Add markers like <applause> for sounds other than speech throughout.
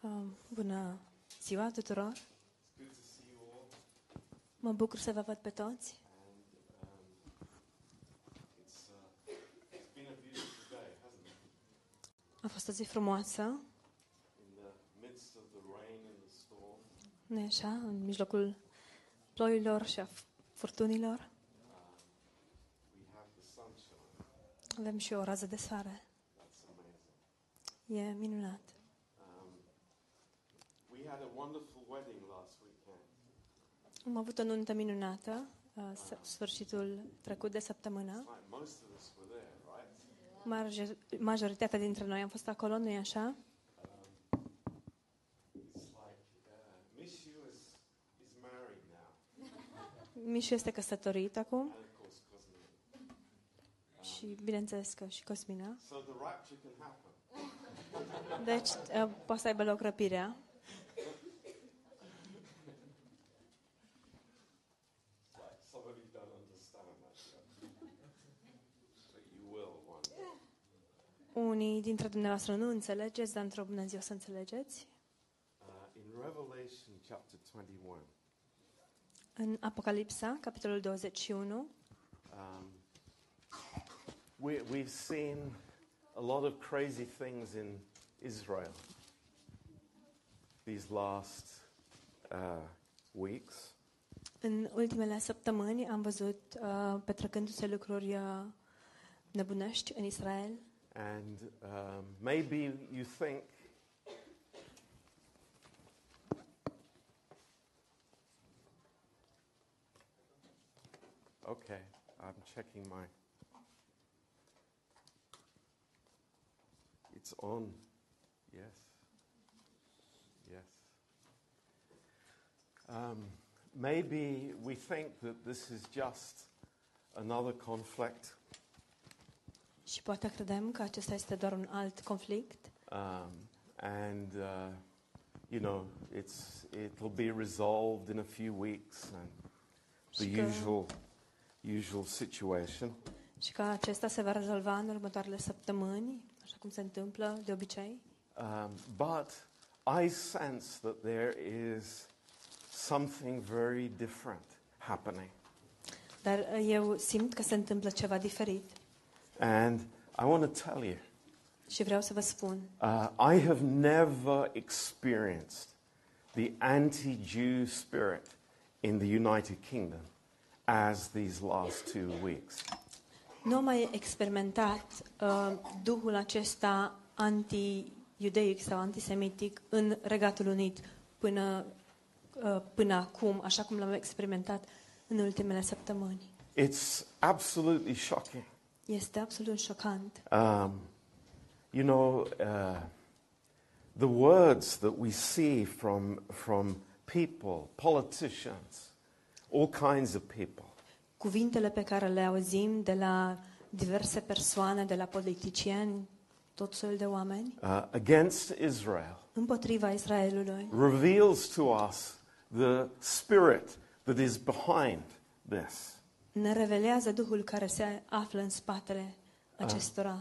Um, bună ziua tuturor! It's good to see you all. Mă bucur să vă văd pe toți. And um, it's, uh, it's been a beautiful day, hasn't it? A fost o zi frumoasă, In the midst of the rain and the storm, nu așa, în mijlocul ploilor și a f- furtunilor. we have the sunshine. Avem și o rază de soare. That's amazing. E minunat. Um, we had a wonderful wedding last weekend. Am avut o nuntă minunată uh, s- sfârșitul trecut de săptămână. It's like most of us were there, right? Marge- Majoritatea dintre noi am fost acolo, nu-i așa? It's like uh, Mishu is, is married now, <laughs> Mișu este căsătorit acum and of course Cosmin. și bineînțeles că și Cosmina. So the rapture can happen. Deci uh, poate să aibă loc răpirea. Like some of you don't understand that yet, but you will one day. Unii dintre dumneavoastră nu înțelegeți, dar într-o bună zi o să înțelegeți. Uh, in Revelation chapter 21, În Apocalipsa, capitolul 21, um, we, we've seen a lot of crazy things in Israel these last uh, weeks. în ultimele săptămâni am văzut uh, petrecându-se lucruri uh, nebunești în Israel. And um, maybe you think, okay, I'm checking my. It's on. Yes. Yes. Um, maybe we think that this is just another conflict. Și poate credem că acesta este doar un alt conflict Um, and, uh, you know, it's, it'll be resolved in a few weeks and the Și că- usual, usual situation. și că acesta se va rezolva în următoarele săptămâni, așa cum se întâmplă de obicei. Um, but I sense that there is something very different happening. Dar uh, eu simt că se întâmplă ceva diferit And I want to tell you, și vreau să vă spun. uh, I have never experienced the anti Jew spirit in the United Kingdom as these last two weeks. Nu am mai experimentat uh, duhul acesta anti-iudeic sau antisemitic în Regatul Unit până, uh, până acum, așa cum l-am experimentat în ultimele săptămâni. It's absolutely shocking. Este absolut șocant. Um, you know, uh, the words that we see from, from people, politicians, all kinds of people, Cuvintele pe care le auzim de la diverse persoane, de la politicieni, tot soiul de oameni, uh, against Israel împotriva Israelului, reveals to us the spirit that is behind this. Ne revelează Duhul care se află în spatele acestora.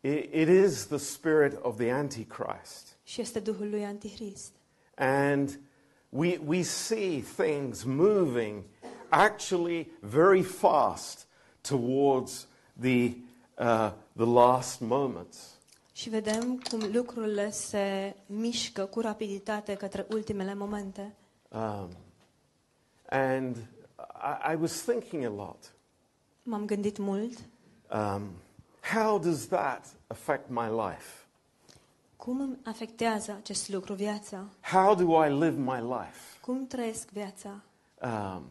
It, it is the spirit of the Antichrist. Și este Duhul lui Antichrist. And we, we see things moving actually very fast towards the, uh, the last moments. Și vedem cum lucrurile se mișcă cu rapiditate către ultimele momente. Um, and I, I was thinking a lot M-am gândit mult um, how does that affect my life? cum îmi afectează acest lucru viața, How do I live my life? cum trăiesc viața. Um,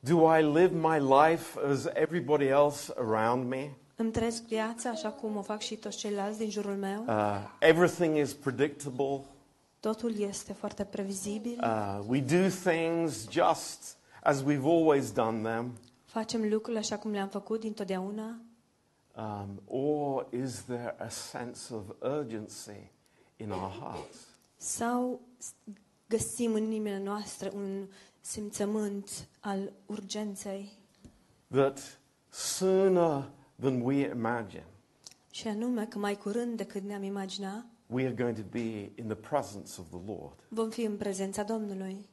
do I live my life as everybody else around me? Îmi trăiesc viața așa cum o fac și toți ceilalți din jurul meu. Uh, everything is predictable. Totul este foarte previzibil. Uh, we do things just as we've always done them. Facem lucrurile așa cum le-am făcut dintotdeauna. Um, or is there a sense of urgency in our hearts? Sau s- găsim în inimile noastre un simțământ al urgenței That sooner than we imagine, și anume că mai curând decât ne-am imaginat, we are going to be in the presence of the Lord. Vom fi în prezența Domnului.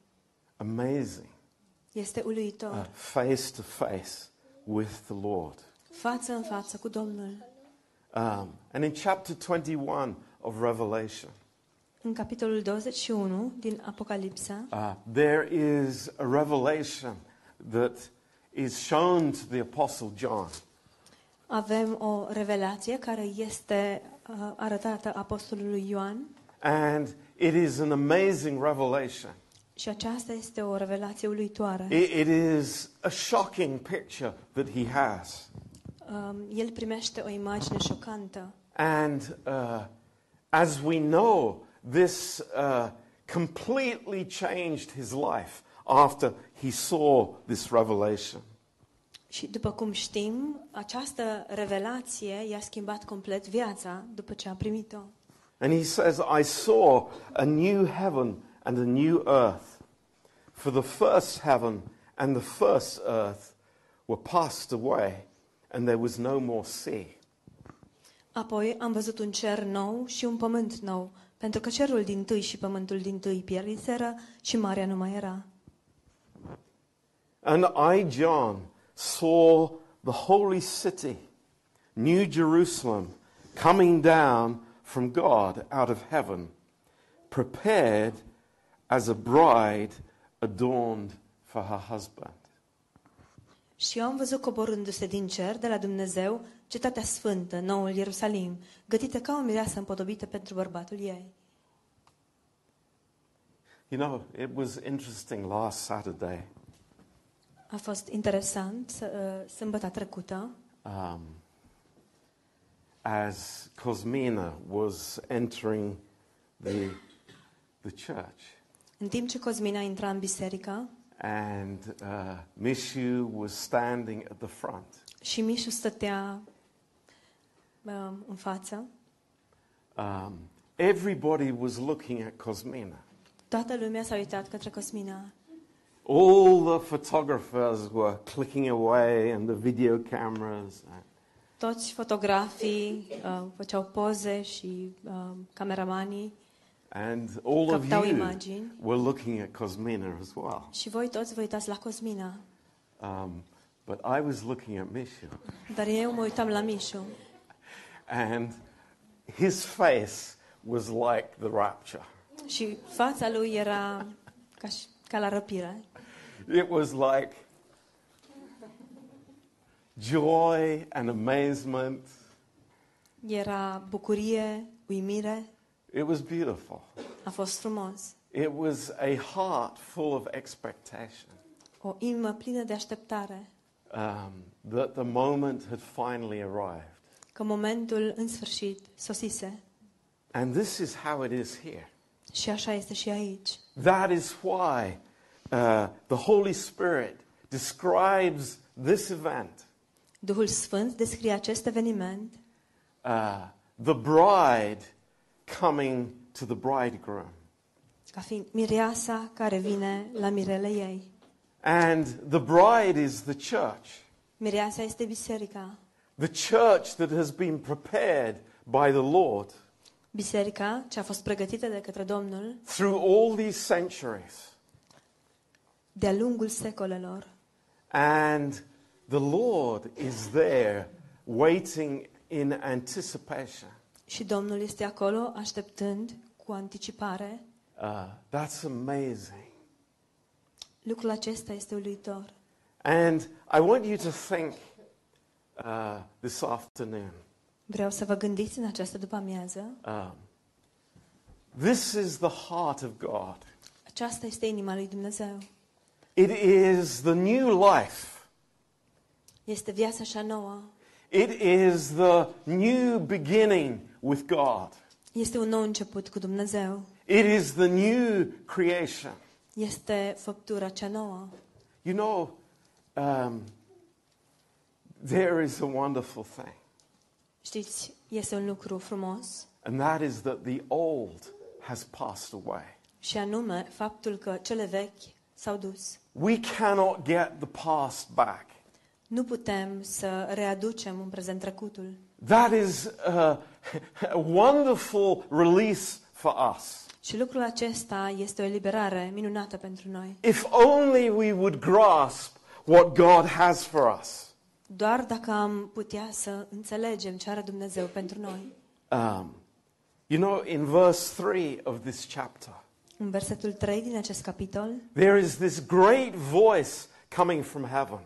Amazing. Este uluitor. Uh, face to face with the Lord. Față în față cu Domnul. Um, and in chapter 21 of Revelation, În capitolul 21 din Apocalipsa uh, there is a revelation that is shown to the Apostle John. avem o revelație care este uh, arătată apostolului Ioan And it is an amazing revelation. Și aceasta este o revelație uluitoare. It, it is a shocking picture that he has. Um, el primește o imagine șocantă And uh, as we know, this uh, completely changed his life after he saw this revelation. și după cum știm, această revelație i-a schimbat complet viața după ce a primit-o. And he says, I saw a new heaven and a new earth. For the first heaven and the first earth were passed away, and there was no more sea. Apoi am văzut un cer nou și un pământ nou, pentru că cerul din tâi și pământul din tâi pieriseră și marea nu mai era. And I, John, saw the holy city, New Jerusalem, coming down from God out of heaven, prepared as a bride adorned for her husband. Și eu am văzut coborându-se din cer de la Dumnezeu cetatea sfântă, noul Ierusalim, gătită ca o mireasă împodobită pentru bărbatul ei. You know, it was interesting last Saturday. A fost interesant, uh, sâmbătă trecută, um, as Cosmina was entering the, the church. În timp ce Cosmina intra în biserică And uh, Mishu was standing at the front. și Mișu stătea uh, în față, Um, everybody was looking at Cosmina. toată lumea s-a uitat către Cosmina. All the photographers were clicking away, and the video cameras. Toți fotografii uh, făceau poze și uh, cameramanii And all of captau you imagini were looking at Cosmina as well. și voi toți vă uitați la Cosmina. Um, but I was looking at Mishu. Dar eu mă uitam la Mișu And his face was like the rapture. și fața lui era ca, și, ca la răpire. It was like joy and amazement. Era bucurie, uimire, It was beautiful. a fost frumos. It was a heart full of expectation O inimă plină de așteptare um, that the moment had finally arrived. că momentul în sfârșit sosise. And this is how it is here. Și așa este și aici. That is why uh, the Holy Spirit describes this event. Duhul Sfânt descrie acest eveniment Uh, the bride coming to the bridegroom. ca fiind mireasa care vine la mirele ei. And the bride is the church. Mireasa este biserica. The church that has been prepared by the Lord Biserica ce a fost pregătită de către Domnul through all these centuries. de-a lungul secolelor. And the Lord is there waiting in anticipation. Și Domnul este acolo așteptând cu anticipare. Uh, that's amazing. Lucrul acesta este uluitor. And I want you to think uh, this afternoon. Vreau să vă gândiți în această după-amiază. Um, this is the heart of God. Aceasta este inima lui Dumnezeu. It is the new life. Este viața așa nouă. It is the new beginning with God. Este un nou început cu Dumnezeu. It is the new creation. Este făptura cea nouă. You know, um, there is a wonderful thing, Știți, este un lucru frumos and that is that the old has passed away. și anume faptul că cele vechi s-au dus. We cannot get the past back. Nu putem să readucem în prezent trecutul. That is uh, a wonderful release for us. Și lucrul acesta este o eliberare minunată pentru noi. If only we would grasp what God has for us. Doar dacă am putea să înțelegem ce are Dumnezeu pentru noi. Um, you know, in verse 3 of this chapter, În versetul 3 din acest capitol, there is this great voice coming from heaven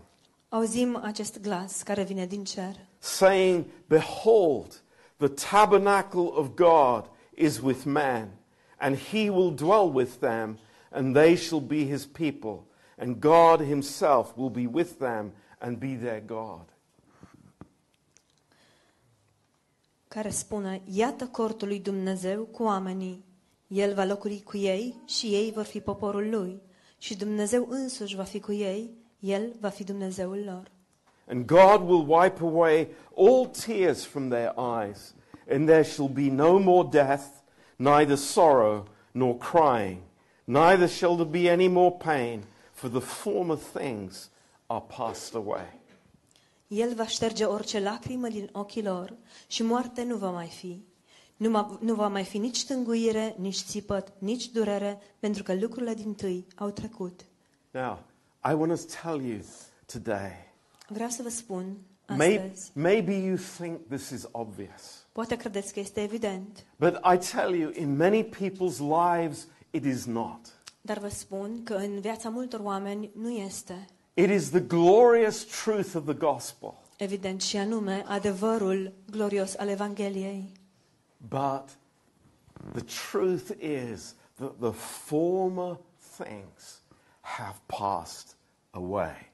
auzim acest glas care vine din cer, saying, Behold, the tabernacle of God is with man, and he will dwell with them, and they shall be his people, and God himself will be with them and be their God. care spune, Iată cortul lui Dumnezeu cu oamenii. El va locui cu ei și ei vor fi poporul lui. Și Dumnezeu însuși va fi cu ei, El va fi Dumnezeul lor. And God will wipe away all tears from their eyes, and there shall be no more death, neither sorrow nor crying, neither shall there be any more pain, for the former things are passed away. El va șterge orice lacrimă din ochii lor și moarte nu va mai fi. Nu, nu va mai fi nici tânguire, nici țipăt, nici durere, pentru că lucrurile din tâi au trecut. Now, I want to tell you today Vreau să vă spun Maybe, astăzi, maybe you think this is obvious, poate credeți că este evident, but I tell you, in many people's lives, it is not. dar vă spun că în viața multor oameni nu este. It is the glorious truth of the gospel. Evident și anume adevărul glorios al Evangheliei. But the truth is that the former things have passed away.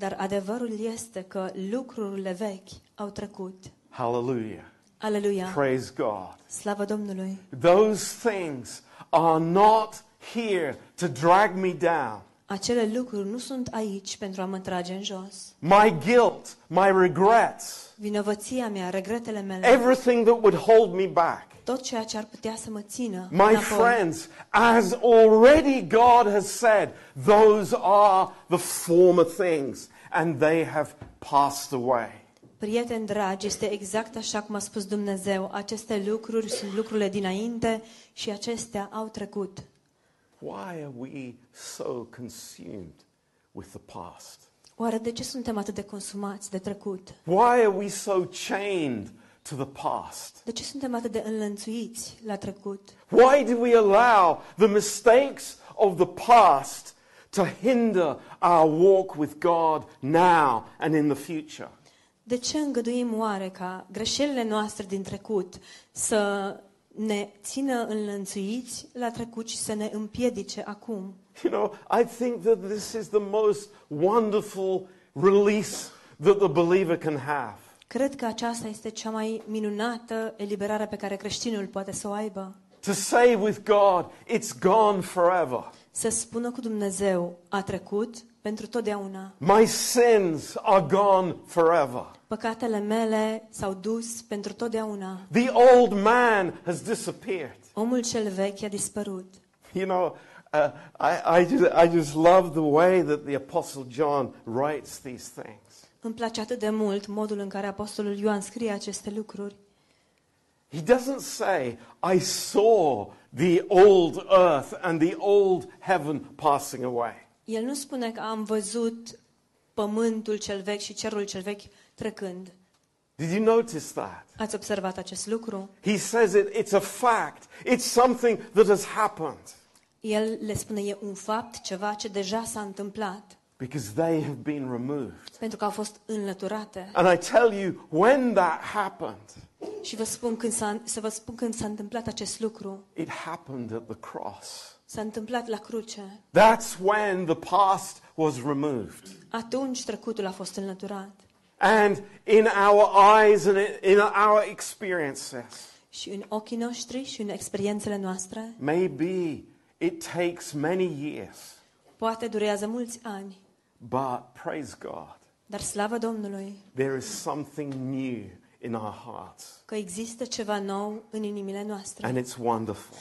Dar adevărul este că lucrurile vechi au trecut. Hallelujah. Aleluia! Praise God. Slavă Domnului! Those things are not here to drag me down. Acele lucruri nu sunt aici pentru a mă trage în jos. My guilt, my regrets, Vinovăția mea, regretele mele, everything that would hold me back. Tot ceea ce ar putea să mă țină My înapoi. friends, as already God has said, those are the former things, and they have passed away. Prieteni dragi, este exact așa cum a spus Dumnezeu. Aceste lucruri sunt lucrurile dinainte și acestea au trecut. Why are we so consumed with the past? Oare de ce suntem atât de consumați de trecut? Why are we so chained to the past? De ce suntem atât de înlănțuiți la trecut? Why do we allow the mistakes of the past to hinder our walk with God now and in the future? De ce îngăduim oare ca greșelile noastre din trecut să ne țină înlănțuiți la trecut și să ne împiedice acum? You know, I think that this is the most wonderful release that the believer can have. Cred că aceasta este cea mai minunată eliberare pe care creștinul poate să o aibă. To say with God, it's gone forever. Să spună cu Dumnezeu, a trecut pentru totdeauna. My sins are gone forever. Păcatele mele s-au dus pentru totdeauna. The old man has disappeared. Omul cel vechi a dispărut. You know, uh, I, I, just, I just love the way that the Apostle John writes these things. Îmi place atât de mult modul în care Apostolul Ioan scrie aceste lucruri. He doesn't say, I saw the old earth and the old heaven passing away. El nu spune că am văzut pământul cel vechi și cerul cel vechi trecând. Did you notice that? Ați observat acest lucru? He says it, it's a fact. It's something that has happened. El le spune e un fapt, ceva ce deja s-a întâmplat, Because they have been removed. pentru că au fost înlăturate. And I tell you, when that happened, Și vă spun când s-a, să vă spun când s-a întâmplat acest lucru. it happened at the cross. S-a întâmplat la cruce. That's when the past was removed. Atunci trecutul a fost înlăturat. And in our eyes and in our experiences, Și în ochii noștri și în experiențele noastre, maybe it takes many years, poate durează mulți ani, but praise God, dar slavă Domnului there is something new in our hearts. că există ceva nou în inimile noastre. And it's wonderful.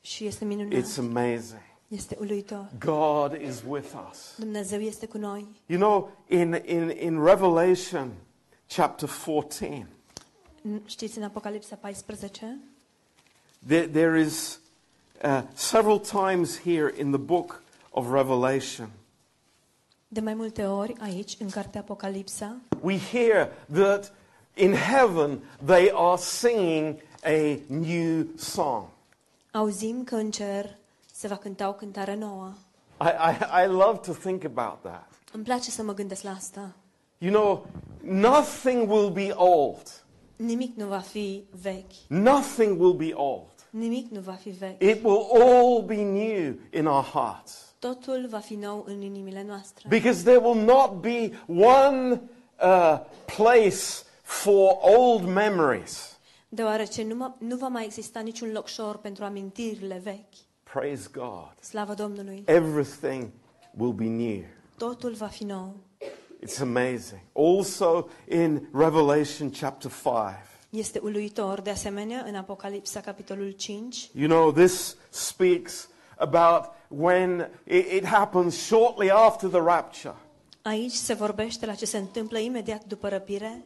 Și este minunat. It's amazing. Este uluitor. God is with us. Dumnezeu este cu noi. You know, in, in, in Revelation chapter 14, Știți în Apocalipsa 14? There, there is uh, several times here in the book of Revelation. De mai multe ori aici, în cartea Apocalipsa, We hear that in heaven they are singing a new song. auzim că în cer se va cânta o cântare nouă. I, I, I love to think about that. Îmi place să mă gândesc la asta. You know, nothing will be old. Nimic nu va fi vechi. Nothing will be old. Nimic nu va fi vechi. It will all be new in our hearts. Totul va fi nou în inimile noastre. Because there will not be one uh, place for old memories. Deoarece nu, mă- nu va mai exista niciun locșor pentru amintirile vechi. Praise God. Slavă Domnului! Everything will be new. Totul va fi nou. It's amazing. Also in Revelation chapter 5. Este uluitor, de asemenea, în Apocalipsa, capitolul 5, You know, this speaks about when it, happens shortly after the rapture. aici se vorbește la ce se întâmplă imediat după răpire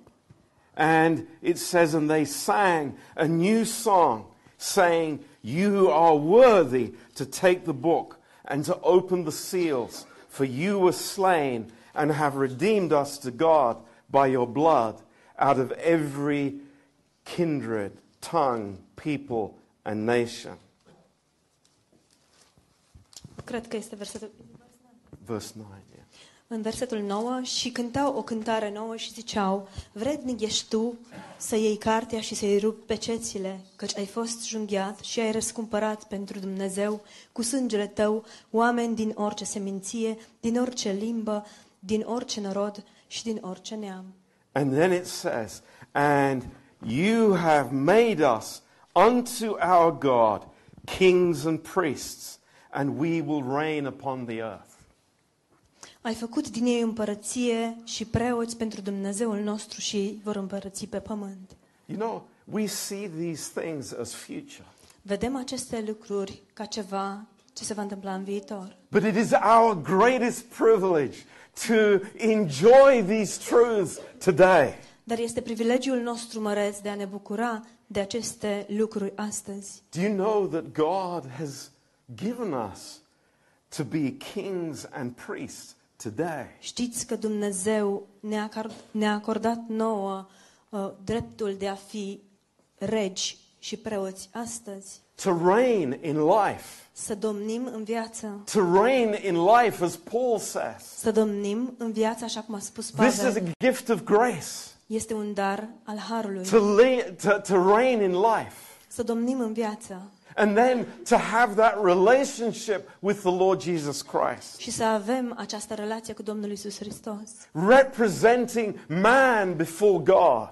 And it says, and they sang a new song, saying, You are worthy to take the book and to open the seals, for you were slain and have redeemed us to God by your blood out of every kindred, tongue, people, and nation. Cred că este versetul, Verse 9. Yeah. în versetul 9 și cântau o cântare nouă și ziceau Vrednic ești tu să iei cartea și să-i rupi pecețile, căci ai fost junghiat și ai răscumpărat pentru Dumnezeu cu sângele tău oameni din orice seminție, din orice limbă, din orice norod și din orice neam. And then it says, And you have made us unto our God kings and priests, and we will reign upon the earth. Ai făcut din ei împărăție și preoți pentru Dumnezeul nostru și vor împărăți pe pământ. You know, we see these things as future. Vedem aceste lucruri ca ceva ce se va întâmpla în viitor. But it is our greatest privilege to enjoy these truths today. Dar este privilegiul nostru măreț de a ne bucura de aceste lucruri astăzi. Do you know that God has given us to be kings and priests today? Știți că Dumnezeu ne-a, acord- ne-a acordat nouă uh, dreptul de a fi regi și preoți astăzi. To reign in life. Să domnim în viață. To reign in life, as Paul says. Să domnim în viață, așa cum a spus This is Pavel. a gift of grace. Este un dar al Harului. To, le- to, to reign in life. Să domnim în viață And then to have that relationship with the Lord Jesus Christ. și să avem această relație cu Domnul Isus Hristos. Representing man before God.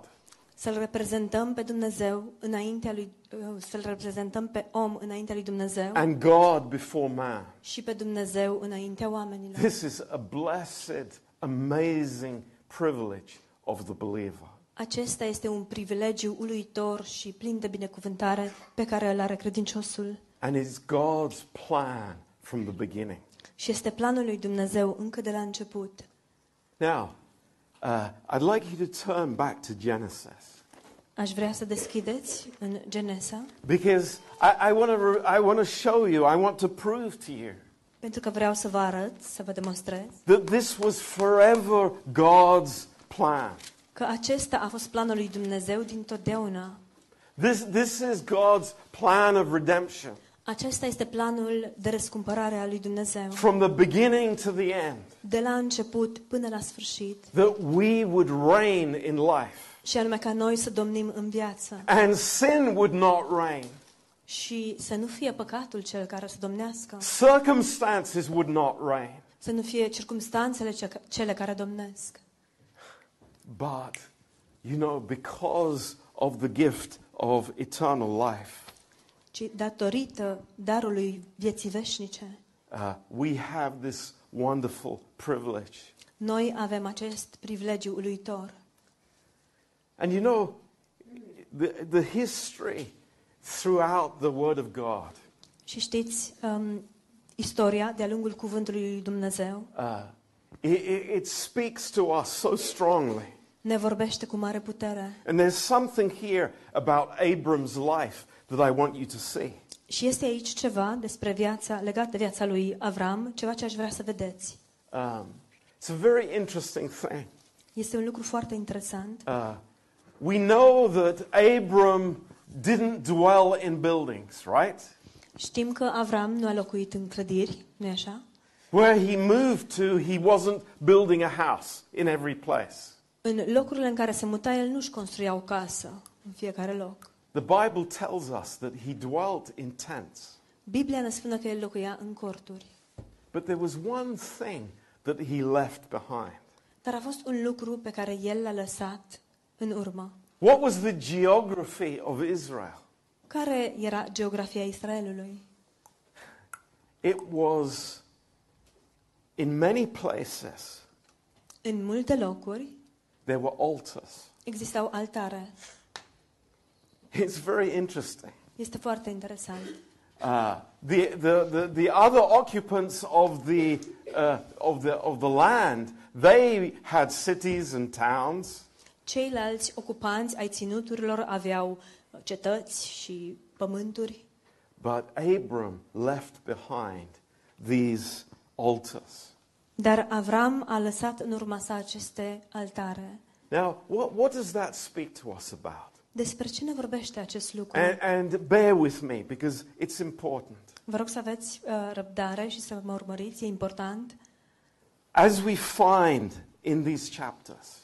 Să-L reprezentăm pe Dumnezeu înaintea lui, uh, să-L reprezentăm pe om înaintea lui Dumnezeu And God before man. și pe Dumnezeu înaintea oamenilor. This is a blessed, amazing privilege of the believer. Acesta este un privilegiu uluitor și plin de binecuvântare pe care îl are credinciosul And it's God's plan from the beginning. și este planul lui Dumnezeu încă de la început. Now, uh, I'd like you to turn back to Genesis. Aș vrea să deschideți în Genesa, Because I, I want to I want to show you, I want to prove to you pentru că vreau să vă arăt, să vă demonstrez that this was forever God's plan. Că acesta a fost planul lui Dumnezeu din totdeauna. This, this is God's plan of redemption Acesta este planul de răscumpărare a lui Dumnezeu. from the beginning to the end. De la început până la sfârșit. That we would reign in life Și anume ca noi să domnim în viață. and sin would not reign. Și să nu fie păcatul cel care să domnească. Circumstances would not reign. Să nu fie circumstanțele ce- cele care domnesc. But, you know, because of the gift of eternal life, Ci datorită darului vieții veșnice, uh, we have this wonderful privilege. noi avem acest privilegiu uluitor. And you know, the, the history throughout the Word of God Și știți, um, istoria de-a lungul cuvântului lui Dumnezeu uh, it, it, it speaks to us so strongly. Ne vorbește cu mare putere. And there's something here about Abram's life that I want you to see. Și este aici ceva despre viața, legat de viața lui Avram, ceva ce aș vrea să vedeți. Um, it's a very interesting thing. Este un lucru foarte interesant. Uh, we know that Abram didn't dwell in buildings, right? Știm că Avram nu a locuit în clădiri, nu e așa? Where he moved to, he wasn't building a house in every place. În locurile în care se muta, el nu-și construia o casă în fiecare loc. The Bible tells us that he dwelt in tents. Biblia ne spune că el locuia în corturi. But there was one thing that he left behind. Dar a fost un lucru pe care el l-a lăsat în urmă. What was the geography of Israel? Care era geografia Israelului? It was in many places În multe locuri there were altars. existau altare. It's very interesting. Este foarte interesant. Uh, the, the, the, the other occupants of the, uh, of, the, of the land, they had cities and towns, Ceilalți ocupanți ai ținuturilor aveau cetăți și pământuri, but Abram left behind these altars. Dar Avram a lăsat în urma sa aceste altare. Now, what, what does that speak to us about? Despre ce ne vorbește acest lucru? And, and bear with me because it's important. Vă rog să aveți uh, răbdare și să mă urmăriți, e important. As we find in these chapters,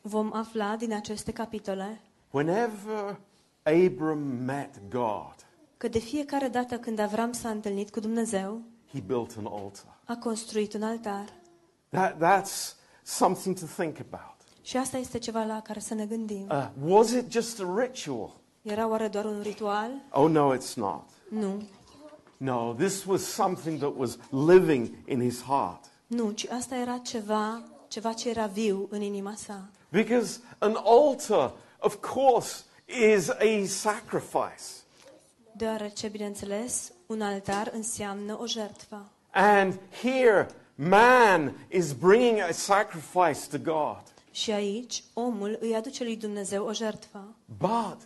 Vom afla din aceste capitole whenever Abram met God, că de fiecare dată când Avram s-a întâlnit cu Dumnezeu, he built an altar. A construit un altar. That, that's something to think about. Și asta este ceva la care să ne gândim. Uh, was it just a ritual? Era oare doar un ritual? Oh, no, it's not. Nu. No, this was something that was living in his heart. Nu, ci asta era ceva, ceva ce era viu în inima sa. Because an altar, of course, is a sacrifice. Deoarece, bineînțeles, un altar înseamnă o jertfă. And here, man is bringing a sacrifice to God. Și aici, omul îi aduce lui Dumnezeu o jertfă. But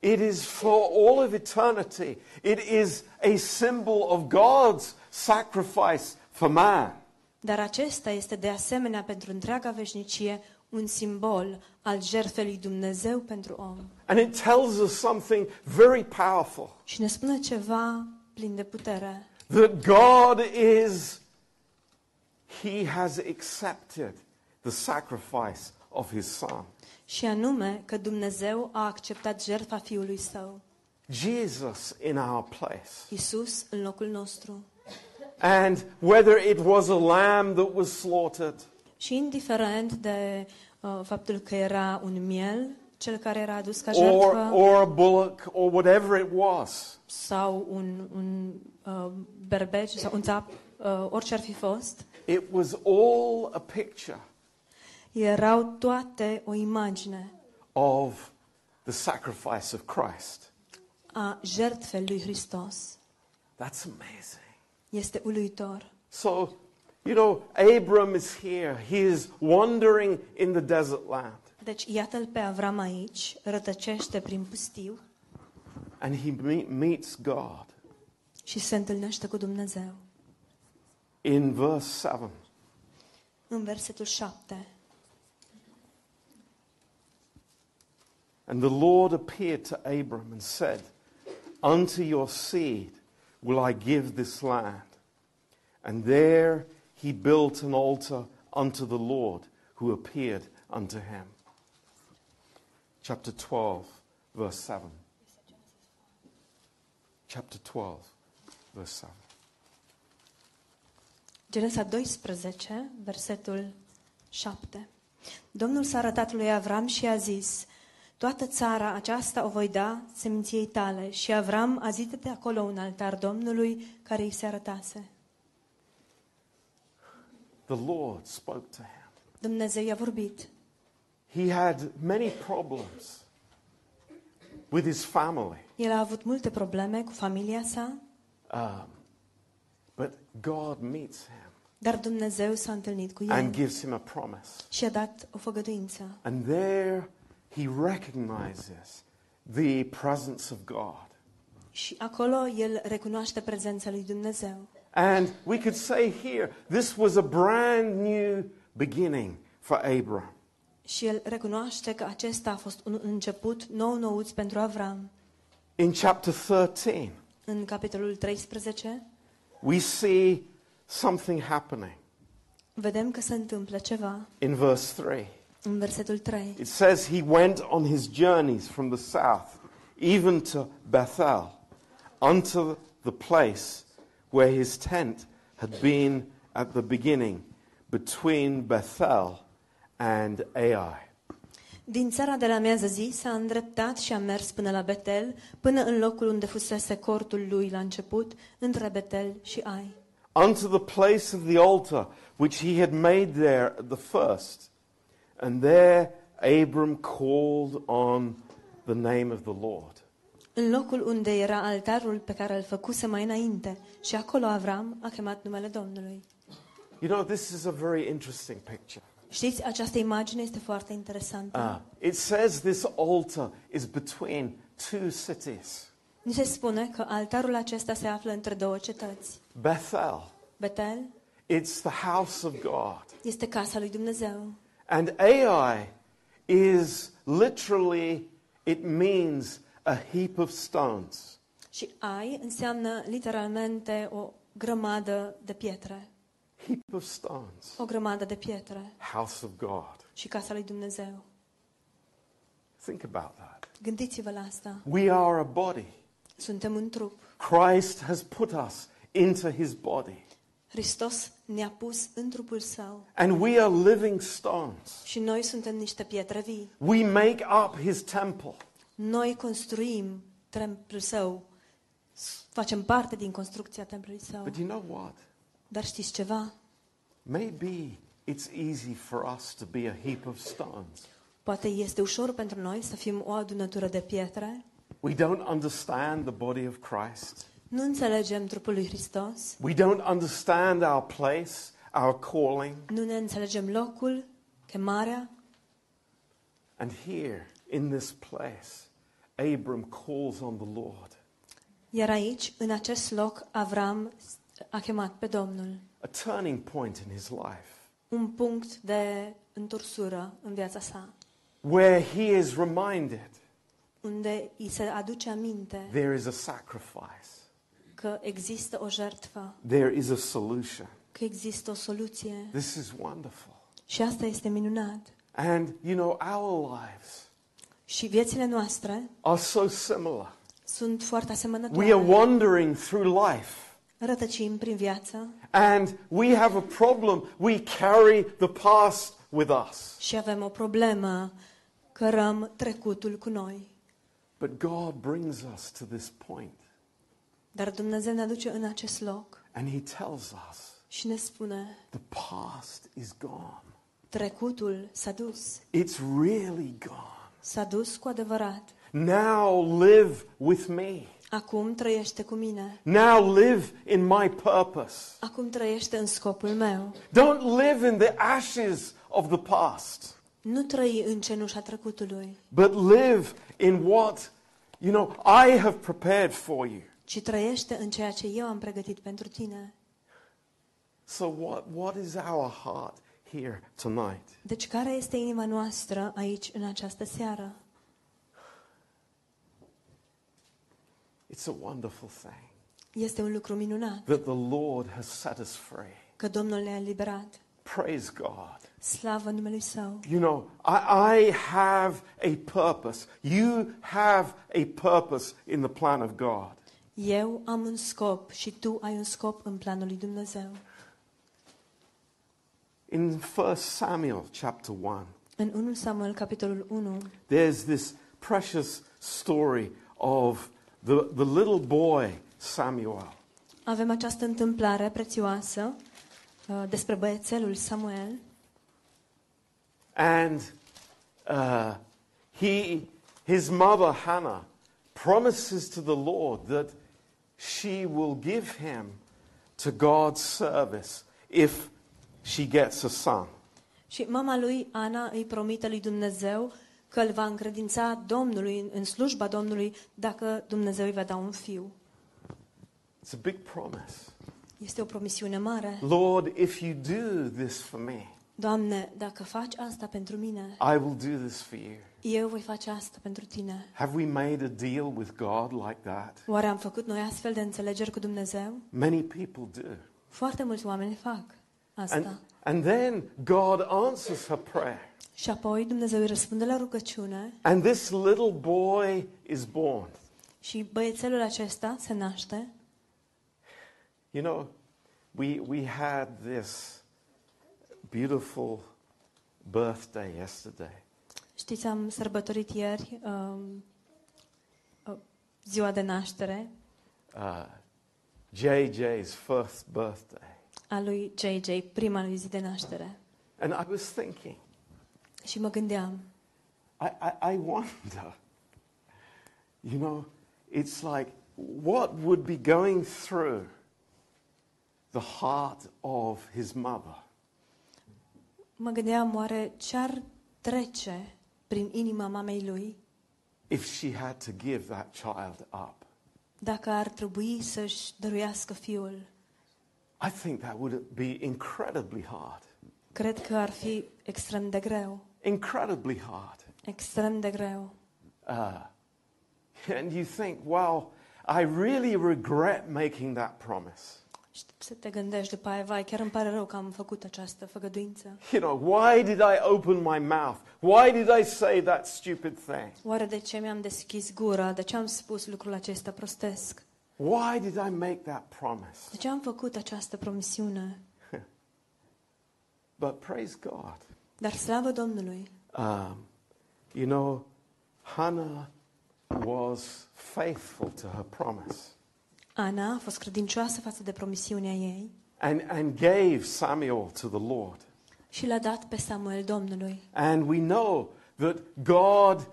it is for all of eternity. It is a symbol of God's sacrifice for man. Dar acesta este de asemenea pentru întreaga veșnicie un simbol al jertfei lui Dumnezeu pentru om. And it tells us something very powerful Și ne spune ceva plin de putere. That God is, He has accepted the sacrifice of His Son. Și anume că Dumnezeu a acceptat jertfa Fiului Său, Jesus in our place. Isus, în locul nostru. And whether it was a lamb that was slaughtered, Și indiferent de uh, faptul că era un miel, cel care era adus ca or, jertfă, or a bullock, or whatever it was, sau un, un uh, berbeci sau un țap, uh, orice ar fi fost, it was all a picture erau toate o imagine of the sacrifice of Christ. a jertfei lui Hristos. That's amazing. Este uluitor. So, you know, Abram is here. He is wandering in the desert land. Deci iată-l pe Avram aici, rătăcește prin pustiu And he me- meets God. și se întâlnește cu Dumnezeu. In verse 7, În versetul 7. and the Lord appeared to Abram and said, Unto your seed will I give this land. And there he built an altar unto the Lord who appeared unto him. Chapter 12, verse 7. Chapter 12, verse 7. Genesa 12, versetul 7. Domnul s-a arătat lui Avram și a zis, Toată țara aceasta o voi da seminției tale. Și Avram a zis de acolo un altar Domnului care îi se arătase. The Lord spoke to him. Dumnezeu i-a vorbit. He had many problems with his family. El a avut multe probleme cu familia sa, Um, but God meets him Dar Dumnezeu s-a întâlnit cu and gives him a promise. și a dat o făgăduință. And there he recognizes the presence of God. Și acolo el recunoaște prezența lui Dumnezeu. And we could say here, this was a brand new beginning for Abram. Și el recunoaște că acesta a fost un început nou nouț pentru Avram. In chapter 13, În capitolul 13 we see something happening. vedem că se întâmplă ceva. In verse 3, În versetul 3 it says, He went on his journeys from the south, even to Bethel, unto the place where his tent had been at the beginning, between Bethel and Ai. Din țara de la miază zi s-a îndreptat și a mers până la Betel, până în locul unde fusese cortul lui la început, între Betel și Ai. unto the place of the altar which he had made there at the first. And there Abram called on the name of the Lord. În locul unde era altarul pe care îl făcuse mai înainte, și acolo Avram a chemat numele Domnului. You know, this is a very interesting picture. Știți, această imagine este foarte interesantă. Uh, it says this altar is between two cities Ni se spune că altarul acesta se află între două cetăți. Bethel, Betel it's the house of God, este casa lui Dumnezeu. and Ai is literally, it means a heap of stones. Și Ai înseamnă literalmente o grămadă de pietre. Heap of stones. O grămadă de pietre. House of God. Și casa lui Dumnezeu. Think about that. Gândiți-vă la asta. We are a body. Suntem un trup. Christ has put us into his body. Hristos ne-a pus în trupul său. And we are living stones. Și noi suntem niște pietre vii. We make up his temple. Noi construim templul său. Facem parte din construcția templului său. But you know what? Dar știți ceva? Maybe it's easy for us to be a heap of stones. Poate este ușor pentru noi să fim o adunătură de pietre. We don't understand the body of Christ. Nu înțelegem trupul lui Hristos. We don't understand our place, our calling. Nu ne înțelegem locul, chemarea. And here, in this place, Abram calls on the Lord. Iar aici, în acest loc, Avram a chemat pe Domnul. A turning point in his life. Un punct de întorsură în viața sa. where he is reminded Unde îi se aduce aminte there is a sacrifice, că există o jertfă, there is a solution. că există o soluție. This is wonderful. Și asta este minunat. And you know, our lives Și viețile noastre are so similar. sunt foarte We are asemănătoare. wandering through life. Rătăcim prin viață And we have a problem. We carry the past with us. și avem o problemă, cărăm trecutul cu noi. But God brings us to this point. Dar Dumnezeu ne aduce în acest loc And He tells us și ne spune, the past is gone. trecutul s-a dus. It's really gone. S-a dus cu adevărat. Now live with me. Acum trăiește cu mine. Now live in my purpose. Acum trăiește în scopul meu. Don't live in the ashes of the past, Nu trăi în cenușa trecutului, but live in what, you know, I have prepared for you. ci trăiește în ceea ce eu am pregătit pentru tine. So, what, what is our heart here tonight? Deci care este inima noastră aici în această seară? It's a wonderful thing Este un lucru minunat that the Lord has set us free. că Domnul ne-a eliberat. Praise God. Slavă numelui Său. You know, I, I have a purpose. You have a purpose in the plan of God. Eu am un scop și tu ai un scop în planul lui Dumnezeu. In 1 Samuel chapter 1, În 1 Samuel, capitolul 1, there's this precious story of the, the little boy Samuel. avem această întâmplare prețioasă uh, despre băiețelul Samuel And uh, he, his mother Hannah promises to the Lord that she will give him to God's service if she gets a son. Și mama lui, Ana, îi promite lui Dumnezeu că îl va încredința Domnului, în slujba Domnului, dacă Dumnezeu îi va da un fiu. It's a big promise. Este o promisiune mare. Lord, if you do this for me, Doamne, dacă faci asta pentru mine, I will do this for you. eu voi face asta pentru tine. Have we made a deal with God like that? Oare am făcut noi astfel de înțelegeri cu Dumnezeu? Many people do. Foarte mulți oameni fac asta. And, and then God answers her prayer. Și apoi Dumnezeu îi răspunde la rugăciune And this little boy is born. și băiețelul acesta se naște. You know, we, we had this beautiful birthday yesterday. Știți, am sărbătorit ieri um, uh, ziua de naștere Uh, JJ's first birthday. A lui JJ, prima lui zi de naștere. And I was thinking, Și mă gândeam, I, I, I wonder, you know, it's like, what would be going through the heart of his mother? mă gândeam oare ce-ar trece prin inima mamei lui if she had to give that child up. dacă ar trebui să-și dăruiască fiul. I think that would be incredibly hard. Cred că ar fi extrem de greu. Incredibly hard. Extrem de greu. Uh, and you think, well, I really regret making that promise. Și să te gândești după aia, vai, chiar îmi pare rău că am făcut această făgăduință. You know, why did I open my mouth? Why did I say that stupid thing? Oare de ce mi-am deschis gura? De ce am spus lucrul acesta prostesc? Why did I make that promise? De ce am făcut această promisiune? <laughs> But praise God. Dar slavă Domnului! Um, you know, Hannah was faithful to her promise Ana a fost credincioasă față de promisiunea ei and, and gave Samuel to the Lord. și l-a dat pe Samuel Domnului. And we know that God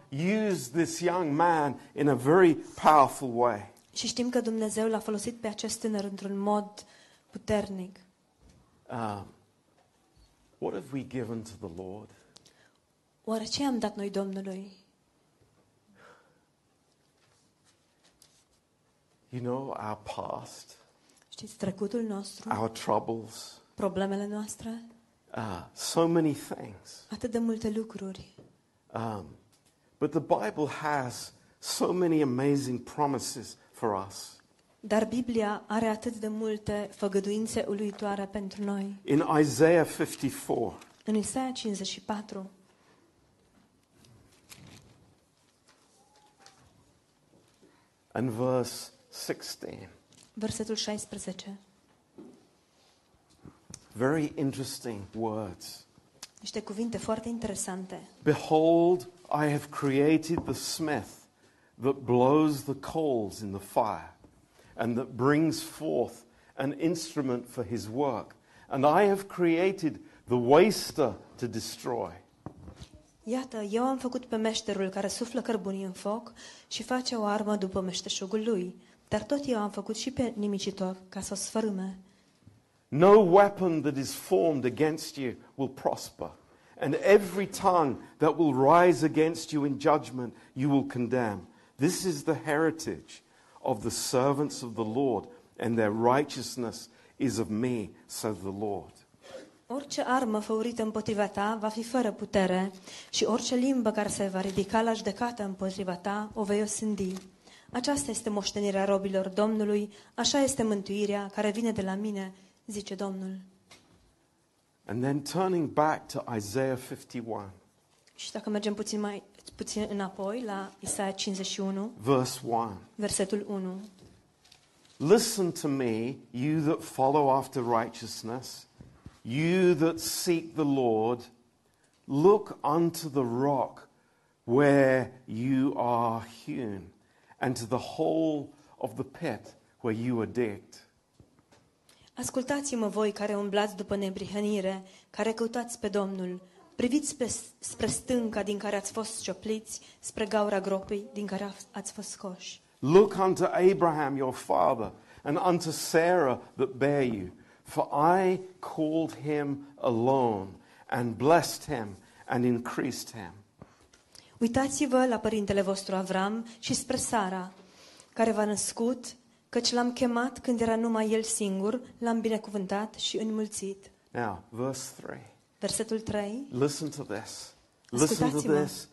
used this young man in a very powerful way. Și știm că Dumnezeu l-a folosit pe acest tânăr într-un mod puternic. Um, what have we given to the Lord? Oare ce am dat noi Domnului? You know, our past, Știți, trecutul nostru, our troubles, problemele noastre, uh, so many things. atât de multe lucruri. Um, but the Bible has so many amazing promises for us. Dar Biblia are atât de multe făgăduințe uluitoare pentru noi. In Isaiah 54, În Isaia 54, and verse 16, versetul 16, very interesting words. niște cuvinte foarte interesante. Behold, I have created the smith that blows the coals in the fire, and that brings forth an instrument for his work. And I have created the waster to destroy. Iată, eu am făcut pe meșterul care suflă cărbunii în foc și face o armă după meșteșugul lui. Dar tot eu am făcut și pe nimicitor ca să o sfărâme. No weapon that is formed against you will prosper, and every tongue that will rise against you in judgment you will condemn. This is the heritage of the servants of the Lord, and their righteousness is of me, says the Lord. Orice armă făurită împotriva ta va fi fără putere și orice limbă care se va ridica la judecată împotriva ta o vei osândi. Aceasta este moștenirea robilor Domnului, așa este mântuirea care vine de la mine, zice Domnul. And then turning back to Isaiah 51, Și dacă mergem puțin mai puțin înapoi la Isaia 51, verse 1. versetul 1. Listen to me, you that follow after righteousness, you that seek the Lord. Look unto the rock where you are hewn, and to the hole of the pit where you are digged. Ascultați-mă voi care umblați după nebrihănire, care căutați pe Domnul. Priviți spre, spre stânca din care ați fost ciopliți, spre gaura gropii din care ați fost scoși. Look unto Abraham your father, and unto Sarah that bare you. For I called him alone and blessed him and increased him. Uitați-vă la părintele vostru Avram și spre Sara, care v-a născut, căci l-am chemat când era numai el singur, l-am binecuvântat și înmulțit. Now, verse 3. Versetul 3. Listen to this. Listen to this.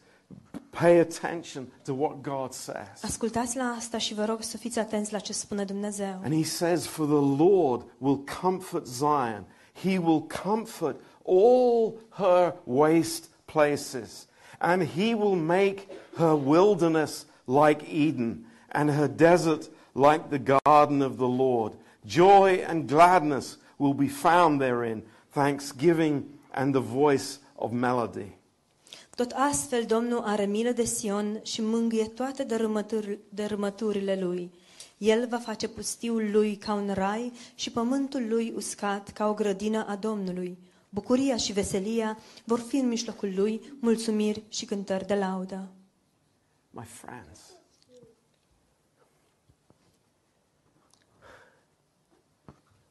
Pay attention to what God says. Ascultați la asta și vă rog să fiți atenți la ce spune Dumnezeu. And he says, For the Lord will comfort Zion. He will comfort all her waste places. And he will make her wilderness like Eden, and her desert like the garden of the Lord. Joy and gladness will be found therein, thanksgiving and the voice of melody. Tot astfel Domnul are milă de Sion și mângâie toate dărâmături- dărâmăturile lui. El va face pustiul lui ca un rai și pământul lui uscat ca o grădină a Domnului. Bucuria și veselia vor fi în mijlocul lui, mulțumiri și cântări de laudă. My friends,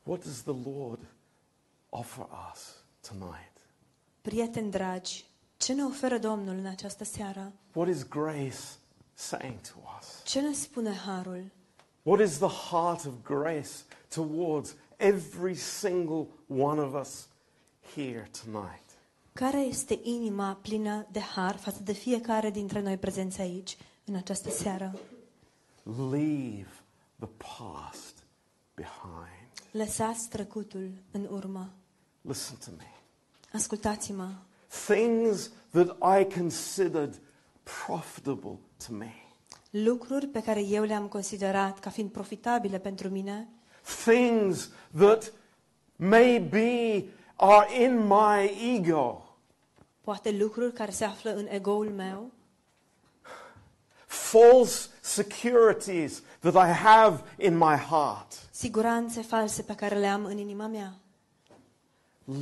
what does the Lord offer us tonight? Prieteni dragi, ce ne oferă Domnul în această seară? What is grace saying to us? Ce ne spune Harul? What is the heart of grace towards every single one of us here tonight? Care este inima plină de har față de fiecare dintre noi prezenți aici, în această seară? Leave the past behind. Lăsați trecutul în urmă. Listen to me. Ascultați-mă. Things that I considered profitable to me. Lucruri pe care eu le-am considerat ca fiind profitabile pentru mine, Things that maybe are in my ego. poate lucruri care se află în egoul meu, False securities that I have in my heart. siguranțe false pe care le am în inima mea.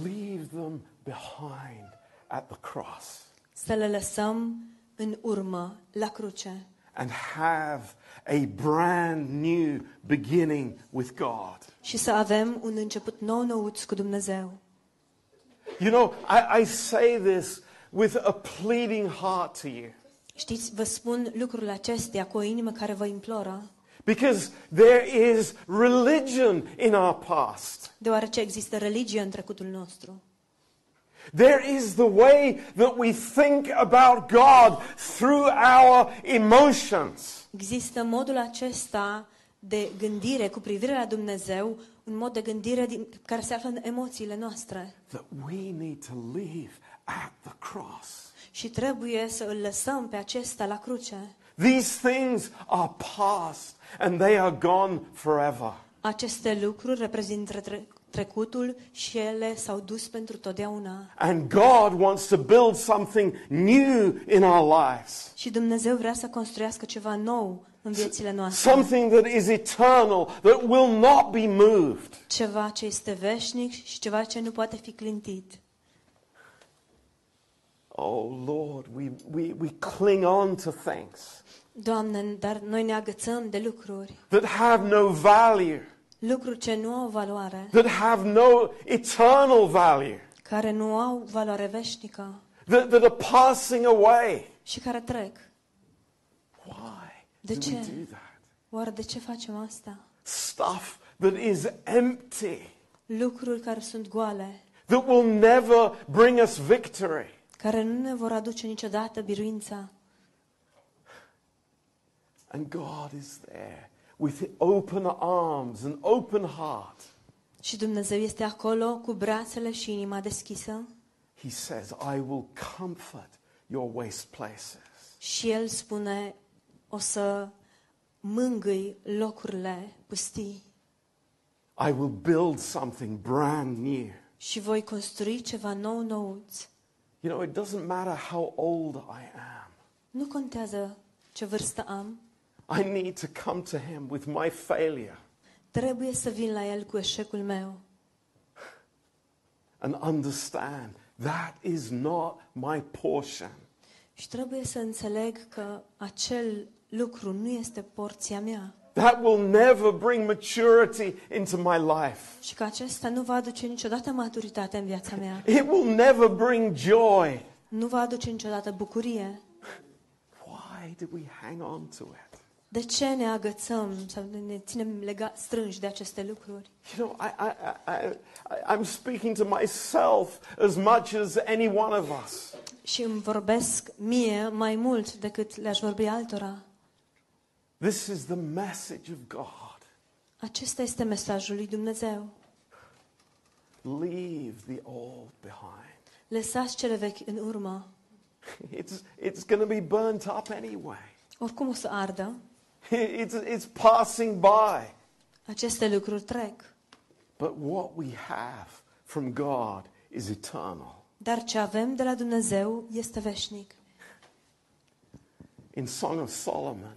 Leave them behind at the cross Să le lăsăm în urmă, la cruce, and have a brand new beginning with God. și să avem un început nou nouț cu Dumnezeu. You know, I, I say this with a pleading heart to you Știți, vă spun lucrurile acestea cu o inimă care vă imploră, because there is religion in our past. deoarece există religie în trecutul nostru. There is the way that we think about God through our emotions. Există modul acesta de gândire cu privire la Dumnezeu, un mod de gândire din, care se află în emoțiile noastre. that we need to leave at the cross. Și trebuie să îl lăsăm pe acesta la cruce. These things are past and they are gone forever. Aceste lucruri reprezintă tre- trecutul și ele s-au dus pentru totdeauna. And God wants to build something new in our lives. Și Dumnezeu vrea să construiască ceva nou în viețile noastre. Something that is eternal, that will not be moved. Ceva ce este veșnic și ceva ce nu poate fi clintit. Oh Lord, we, we, we cling on to things Doamne, dar noi ne agățăm de lucruri, that have no value, lucruri ce nu au valoare, that have no eternal value, care nu au valoare veșnică that, that are passing away. și care trec. Why De do we ce? do that? Oare de ce facem asta? Stuff that is empty, Lucruri care sunt goale, that will never bring us victory. care nu ne vor aduce niciodată biruința. And God is there with open arms and open heart. Și Dumnezeu este acolo cu brațele și inima deschisă He says, I will comfort your waste places. și El spune, o să mângâi locurile pustii I will build something brand new. și voi construi ceva nou nouț. You know, it doesn't matter how old I am. Nu contează ce vârstă am, I need to come to Him with my failure trebuie să vin la El cu eșecul meu and understand that is not my portion. și trebuie să înțeleg că acel lucru nu este porția mea. that will never bring maturity into my life. și că acesta nu va aduce niciodată maturitate în viața mea. It will never bring joy. Nu va aduce niciodată bucurie. Why do we hang on to it? De ce ne agățăm sau ne ținem lega, strânși de aceste lucruri? You know, I, I, I, I, I'm speaking to myself as much as any one of us. Și îmi vorbesc mie mai mult decât le-aș vorbi altora. This is the message of God. Acesta este mesajul lui Dumnezeu. Leave the old behind. Lăsați cele vechi în urmă. It's, it's going to be burnt up anyway. Oricum o să ardă. <laughs> It's, it's passing by. Aceste lucruri trec. But what we have from God is eternal. Dar ce avem de la Dumnezeu este veșnic. In Song of Solomon,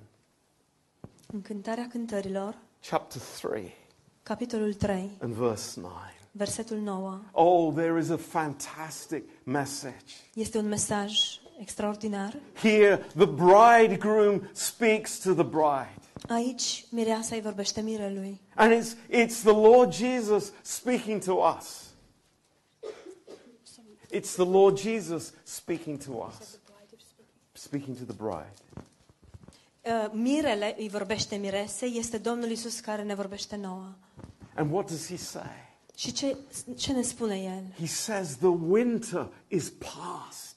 În Cântarea Cântărilor, chapter 3 capitolul 3, and verse 9. versetul 9, Oh, there is a fantastic message. este un mesaj extraordinar. Here, the bridegroom speaks to the bride. Aici, mireasa îi vorbește mirelui. And it's, it's the Lord Jesus speaking to us. It's the Lord Jesus speaking to us, speaking to the bride. Uh, Mirele îi vorbește miresei, este Domnul Isus care ne vorbește nouă. And what does he say? Și ce, ce ne spune El? He says, The winter is past.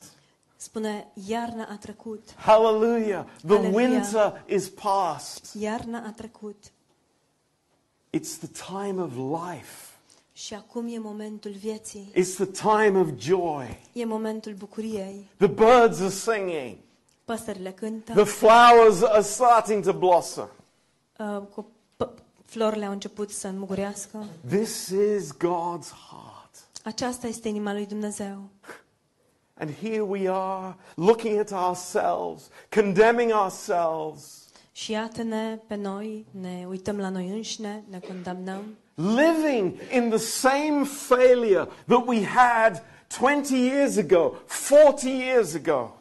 Spune, iarna a trecut. Hallelujah. The Hallelujah. winter is past. Iarna a trecut. It's the time of life, Și acum e momentul vieții. it's the time of joy. E momentul bucuriei. The birds are singing, Păsările cântă. the flowers are starting to blossom. Uh, cu p- florile au început să înmugurească. This is God's heart. Aceasta este inima lui Dumnezeu. And here we are looking at ourselves, condemning ourselves, Și iată-ne pe noi, ne uităm la noi înșine, ne condamnăm, living in the same failure that we had 20 years ago, 40 years ago.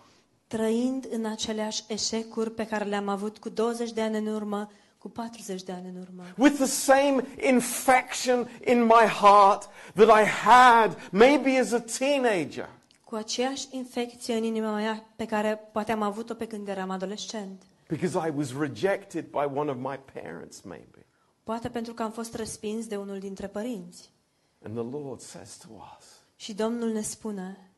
trăind în aceleași eșecuri pe care le-am avut cu 20 de ani în urmă, cu 40 de ani în urmă. With the same infection in my heart that I had maybe as a teenager. Cu aceeași infecție în inima mea pe care poate am avut-o pe când eram adolescent. Because I was rejected by one of my parents, maybe. Poate pentru că am fost respins de unul dintre părinți. And the Lord says to us, Și Domnul ne spune,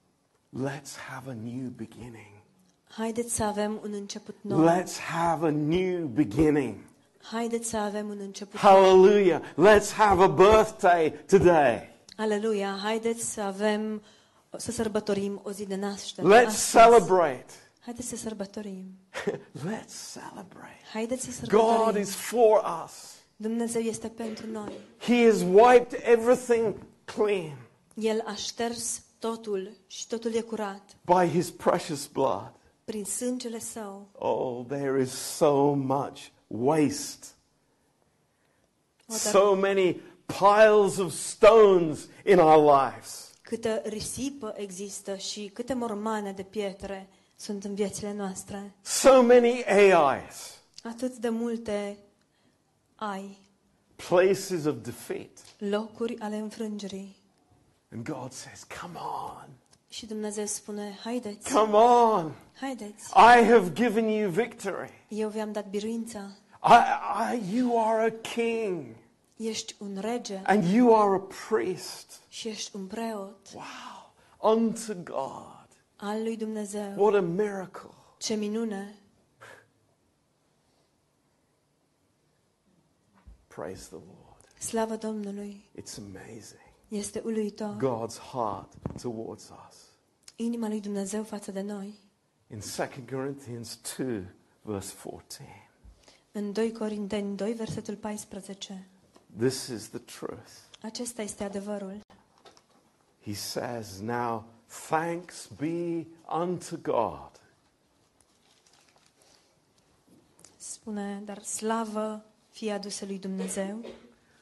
let's have a new beginning. haideți să avem un început nou. Let's have a new beginning. Haideți să avem un început nou. Hallelujah. Let's have a birthday today. Aleluia! Haideți să avem, să sărbătorim o zi de naștere. Let's celebrate. Haideți să sărbătorim. Let's celebrate. Haideți să God is for us. Dumnezeu este pentru noi. He has wiped everything clean El a șters totul și totul e curat by his precious blood. prin sângele său. Oh, there is so much waste. So many piles of stones in our lives. Câtă risipă există și câte mormane de pietre sunt în viețile noastre. So many AIs, Atât de multe ai, places of defeat. locuri ale înfrângerii. And God says, Come on, Și Dumnezeu spune, haideți, come on. haideți, I have given you victory. eu vi-am dat biruința, I, I, you are a king ești un rege and you are a priest. și ești un preot Wow. Unto God. al lui Dumnezeu. What a miracle. Ce minune! Praise the Lord. Slavă Domnului! It's amazing. Este uluitor. God's heart towards us. Inima lui Dumnezeu față de noi. In 2 Corinthians 2, verse 14, În 2 Corinteni 2, versetul 14. This is the truth. Acesta este adevărul. He says, Now thanks be unto God Spune, dar slavă fie adusă lui Dumnezeu,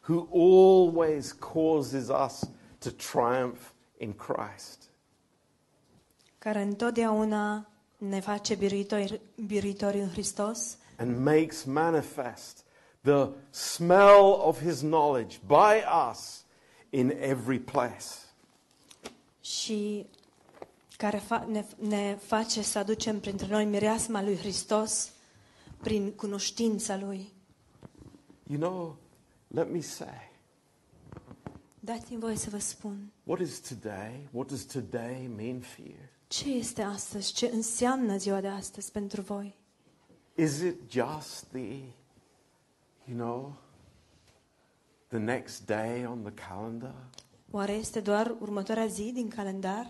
who always causes us to triumph in Christ. care întotdeauna ne face biruitori, biruitori în Hristos and makes manifest the smell of his knowledge by us in every place. și care fa- ne, ne face să aducem printre noi mireasma lui Hristos prin cunoștința lui. You know, let me say, Dați-mi voie să vă spun, what is today? What does today mean for you? ce este astăzi, ce înseamnă ziua de astăzi pentru voi? Is it just the, you know, the next day on the calendar? Oare este doar următoarea zi din calendar?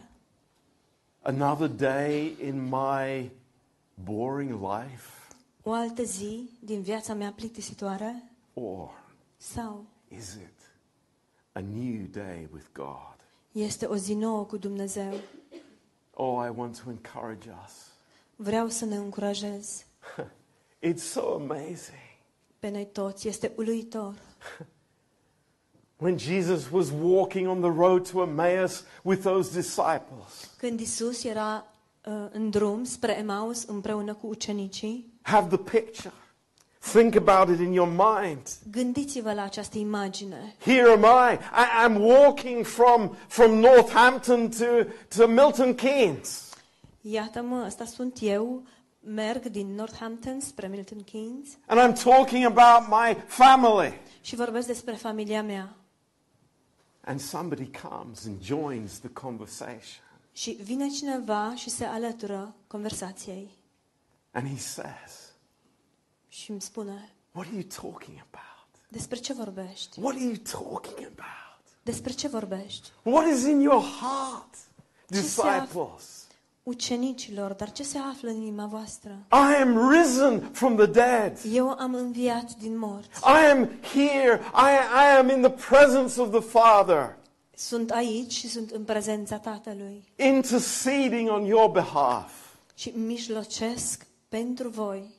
Another day in my boring life? O altă zi din viața mea plictisitoare? Or Sau is it a new day with God? este o zi nouă cu Dumnezeu? Oh, I want to encourage us. Vreau să ne încurajez <laughs> It's so amazing. Pe noi toți. Este uluitor. <laughs> When Jesus was walking on the road to Emmaus with those disciples, Când Isus era uh, în drum spre Emaus împreună cu ucenicii, have the picture. Think about it in your mind. gândiți-vă la această imagine. Here am I. I am walking from, from Northampton to, to Milton Keynes. Iată-mă, ăsta sunt eu, merg din Northampton spre Milton Keynes And I'm talking about my family. și vorbesc despre familia mea. And somebody comes and joins the conversation. Și vine cineva și se alătură conversației And he says, și îmi spune, What are you talking about? despre ce vorbești? What are you talking about? Despre ce vorbești? What is in your heart, Ce se află? disciples? Ucenicilor, dar ce se află în inima voastră? I am risen from the dead. Eu am înviat din morți. I am here. I, I am in the presence of the Father, Sunt aici și sunt în prezența Tatălui interceding on your behalf. și mijlocesc pentru voi.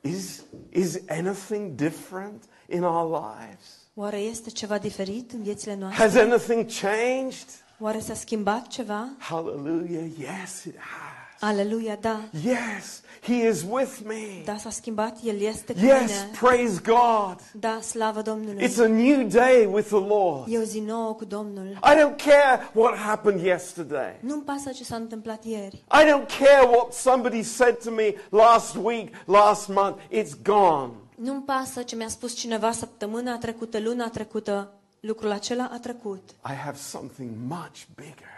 Is, is anything different in our lives? Oare este ceva diferit în viețile Has noastre? anything changed? Oare s-a schimbat ceva? Hallelujah. Yes, it has. Aleluia, da. Yes, He is with me. Da, s-a schimbat, El este cu Yes, mine. praise God. Da, slavă Domnului. It's a new day with the Lord. E o zi nouă cu Domnul. I don't care what happened yesterday. Nu-mi pasă ce s-a întâmplat ieri. I don't care what somebody said to me last week, last month. It's gone. Nu-mi pasă ce mi-a spus cineva săptămâna trecută, luna trecută. Lucrul acela a trecut. I have something much bigger,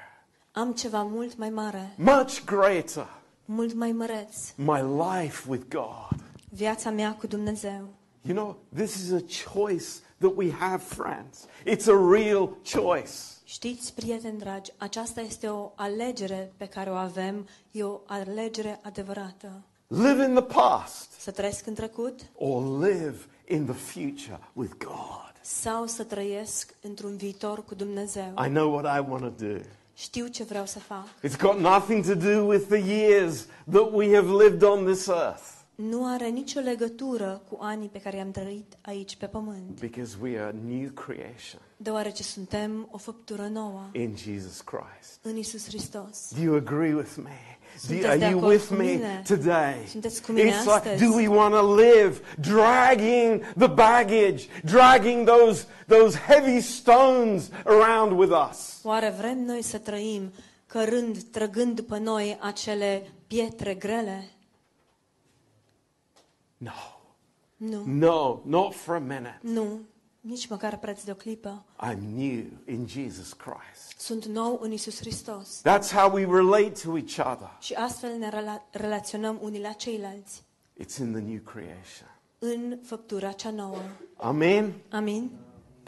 Am ceva mult mai mare, much greater. mult mai măreț. My life with God. Viața mea cu Dumnezeu. You know, this is a choice that we have, friends. It's a real choice. Știți, prieteni dragi, aceasta este o alegere pe care o avem, e o alegere adevărată. Live in the past Să trăiesc în trecut or live in the future with God. Sau să trăiesc într-un viitor cu Dumnezeu. I know what I want to do. Știu ce vreau să fac. It's got nothing to do with the years that we have lived on this earth Nu are nicio legătură cu anii pe care i-am trăit aici pe pământ, because we are a new creation deoarece suntem o făptură nouă in Jesus Christ. în Isus Hristos. Do you agree with me? Do are you with me today? Sunteți cu mine It's like, do we want to live dragging the baggage, dragging those, those heavy stones around with us? Oare vrem noi să trăim cărând, trăgând după noi acele pietre grele? No. Nu, No, not for a minute. nu, nici măcar preț de o clipă. I'm new in Jesus Christ. Sunt nou în Isus Hristos. That's how we relate to each other. Și astfel ne rela- relaționăm unii la ceilalți It's in the new creation. în făptura cea nouă. Amen. Amin?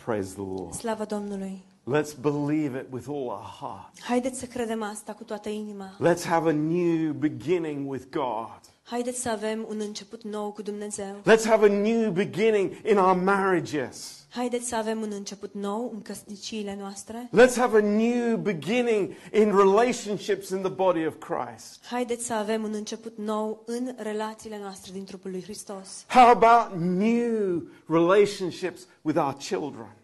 Praise the Lord. Slavă Domnului! Let's believe it with all our heart. Haideți să credem asta cu toată inima. Let's have a new beginning with God. Haideți să avem un început nou cu Dumnezeu. Let's have a new beginning in our marriages. Haideți să avem un început nou în căsniciile noastre. Let's have a new beginning in relationships in the body of Christ. Haideți să avem un început nou în relațiile noastre din trupul lui Hristos. How about new relationships with our children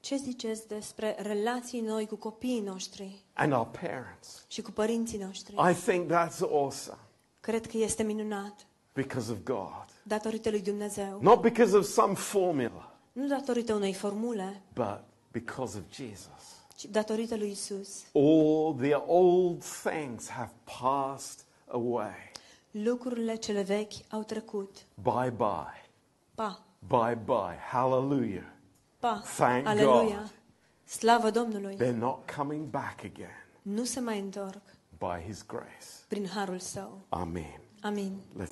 Ce ziceți despre relații noi cu copiii noștri and our parents? și cu părinții noștri? I think that's awesome Cred că este minunat, because of God. datorită lui Dumnezeu. Not because of some formula, Nu datorită unei formule, but because of Jesus. ci datorită lui Isus. All the old things have passed away. Lucrurile cele vechi au trecut. Bye bye. Pa, Bye bye. Hallelujah. pa, Thank aleluia. God. Slavă Domnului. They're not coming back again Nu se mai întorc by His grace. Prin harul său. Amen. Amin.